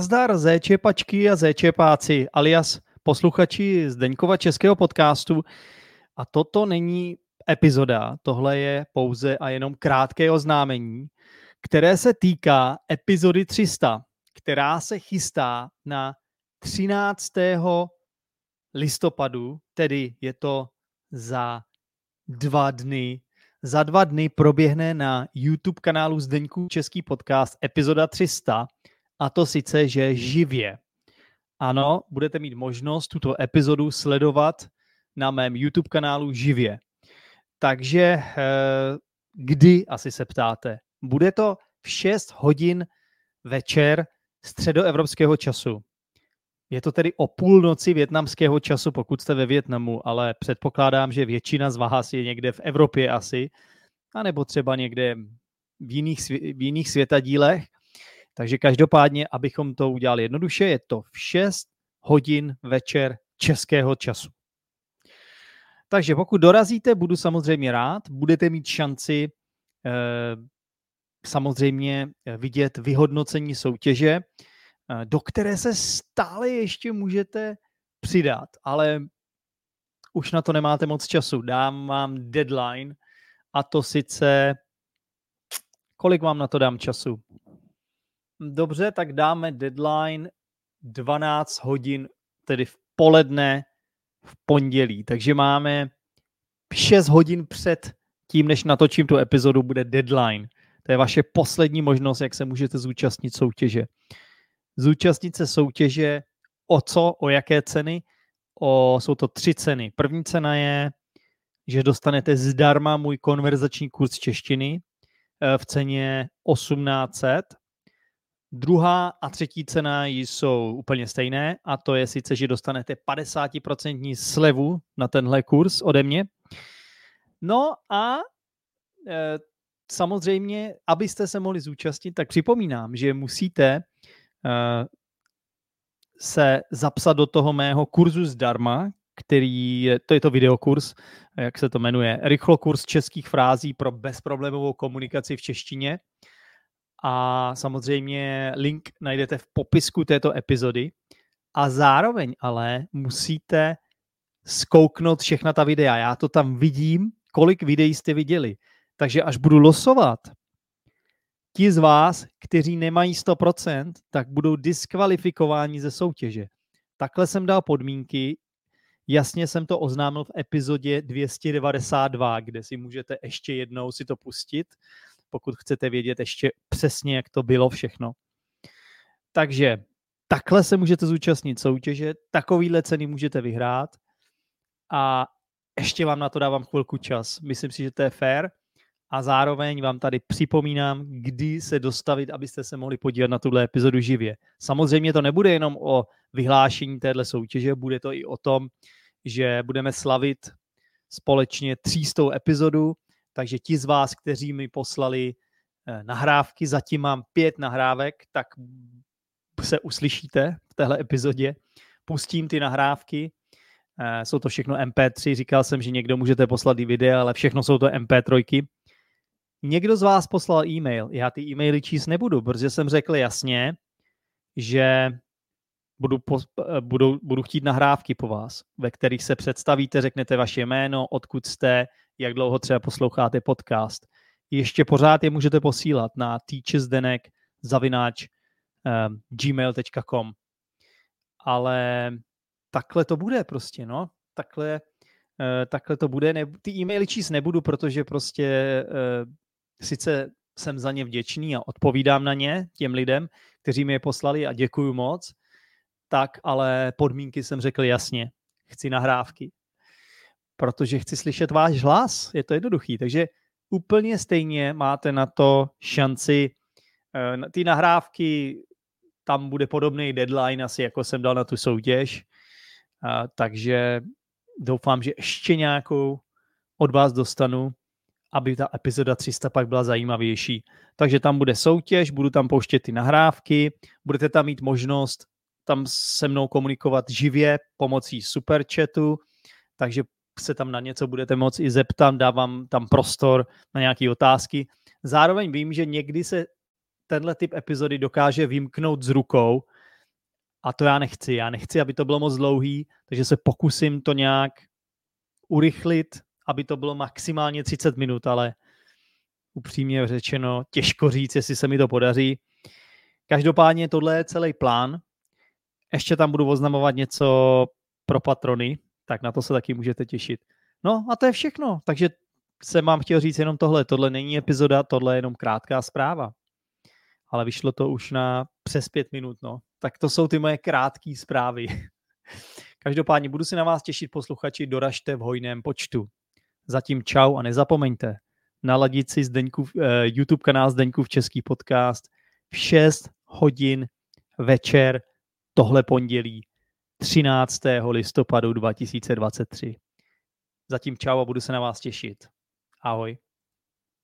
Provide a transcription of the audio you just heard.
Zdar zéčepačky a zéčepáci, alias posluchači Zdeňkova českého podcastu. A toto není epizoda, tohle je pouze a jenom krátké oznámení, které se týká epizody 300, která se chystá na 13. listopadu, tedy je to za dva dny. Za dva dny proběhne na YouTube kanálu Zdeňků Český podcast epizoda 300 a to sice, že živě. Ano, budete mít možnost tuto epizodu sledovat na mém YouTube kanálu živě. Takže eh, kdy, asi se ptáte. Bude to v 6 hodin večer středoevropského času. Je to tedy o půlnoci větnamského času, pokud jste ve Větnamu, ale předpokládám, že většina z vás je někde v Evropě asi, anebo třeba někde v jiných, v jiných světadílech. Takže každopádně, abychom to udělali jednoduše, je to v 6 hodin večer českého času. Takže pokud dorazíte, budu samozřejmě rád. Budete mít šanci eh, samozřejmě vidět vyhodnocení soutěže, eh, do které se stále ještě můžete přidat, ale už na to nemáte moc času. Dám vám deadline a to sice, kolik vám na to dám času? Dobře, tak dáme deadline 12 hodin, tedy v poledne v pondělí. Takže máme 6 hodin před tím, než natočím tu epizodu, bude deadline. To je vaše poslední možnost, jak se můžete zúčastnit soutěže. Zúčastnit se soutěže o co, o jaké ceny? O, jsou to tři ceny. První cena je, že dostanete zdarma můj konverzační kurz češtiny eh, v ceně 1800 Druhá a třetí cena jsou úplně stejné a to je sice, že dostanete 50% slevu na tenhle kurz ode mě. No a e, samozřejmě, abyste se mohli zúčastnit, tak připomínám, že musíte e, se zapsat do toho mého kurzu zdarma, který je, to je to videokurs, jak se to jmenuje, rychlokurs českých frází pro bezproblémovou komunikaci v češtině a samozřejmě link najdete v popisku této epizody a zároveň ale musíte skouknout všechna ta videa. Já to tam vidím, kolik videí jste viděli. Takže až budu losovat, ti z vás, kteří nemají 100%, tak budou diskvalifikováni ze soutěže. Takhle jsem dal podmínky, jasně jsem to oznámil v epizodě 292, kde si můžete ještě jednou si to pustit pokud chcete vědět ještě přesně, jak to bylo všechno. Takže takhle se můžete zúčastnit soutěže, takovýhle ceny můžete vyhrát a ještě vám na to dávám chvilku čas. Myslím si, že to je fair a zároveň vám tady připomínám, kdy se dostavit, abyste se mohli podívat na tuhle epizodu živě. Samozřejmě to nebude jenom o vyhlášení téhle soutěže, bude to i o tom, že budeme slavit společně třístou epizodu, takže ti z vás, kteří mi poslali eh, nahrávky, zatím mám pět nahrávek, tak se uslyšíte v téhle epizodě. Pustím ty nahrávky, eh, jsou to všechno MP3, říkal jsem, že někdo můžete poslat i videa, ale všechno jsou to MP3. Někdo z vás poslal e-mail, já ty e-maily číst nebudu, protože jsem řekl jasně, že budu, eh, budu, budu chtít nahrávky po vás, ve kterých se představíte, řeknete vaše jméno, odkud jste, jak dlouho třeba posloucháte podcast. Ještě pořád je můžete posílat na teachersdenek zavináč um, gmail.com. Ale takhle to bude prostě, no. Takhle, uh, takhle to bude. Ne, ty e-maily číst nebudu, protože prostě uh, sice jsem za ně vděčný a odpovídám na ně těm lidem, kteří mi je poslali a děkuju moc, tak ale podmínky jsem řekl jasně. Chci nahrávky, protože chci slyšet váš hlas. Je to jednoduchý. Takže úplně stejně máte na to šanci. Eh, ty nahrávky, tam bude podobný deadline asi, jako jsem dal na tu soutěž. Takže doufám, že ještě nějakou od vás dostanu, aby ta epizoda 300 pak byla zajímavější. Takže tam bude soutěž, budu tam pouštět ty nahrávky, budete tam mít možnost tam se mnou komunikovat živě pomocí superchatu, takže se tam na něco budete moct i zeptat, dávám tam prostor na nějaké otázky. Zároveň vím, že někdy se tenhle typ epizody dokáže vymknout z rukou, A to já nechci. Já nechci, aby to bylo moc dlouhý, takže se pokusím to nějak urychlit, aby to bylo maximálně 30 minut, ale upřímně řečeno, těžko říct, jestli se mi to podaří. Každopádně tohle je celý plán. Ještě tam budu oznamovat něco pro patrony, tak na to se taky můžete těšit. No a to je všechno. Takže jsem vám chtěl říct jenom tohle. Tohle není epizoda, tohle je jenom krátká zpráva. Ale vyšlo to už na přes pět minut, no. Tak to jsou ty moje krátké zprávy. Každopádně budu si na vás těšit, posluchači, doražte v hojném počtu. Zatím čau a nezapomeňte naladit si Zdeňkův, uh, YouTube kanál Zdeňkův Český podcast v 6 hodin večer tohle pondělí 13. listopadu 2023. Zatím čau a budu se na vás těšit. Ahoj.